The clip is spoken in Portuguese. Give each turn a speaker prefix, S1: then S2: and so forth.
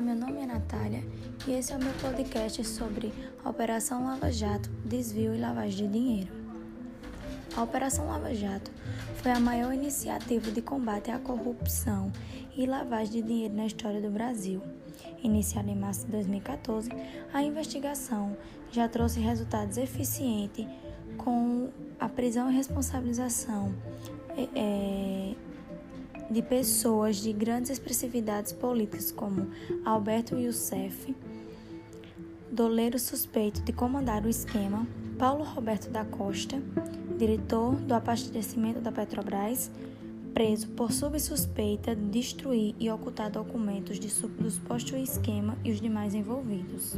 S1: Meu nome é Natália e esse é o meu podcast sobre Operação Lava Jato, desvio e lavagem de dinheiro. A Operação Lava Jato foi a maior iniciativa de combate à corrupção e lavagem de dinheiro na história do Brasil. Iniciada em março de 2014, a investigação já trouxe resultados eficientes com a prisão e responsabilização. É, de pessoas de grandes expressividades políticas como Alberto Youssef, doleiro suspeito de comandar o esquema, Paulo Roberto da Costa, diretor do abastecimento da Petrobras, preso por subsuspeita de destruir e ocultar documentos do suposto esquema e os demais envolvidos.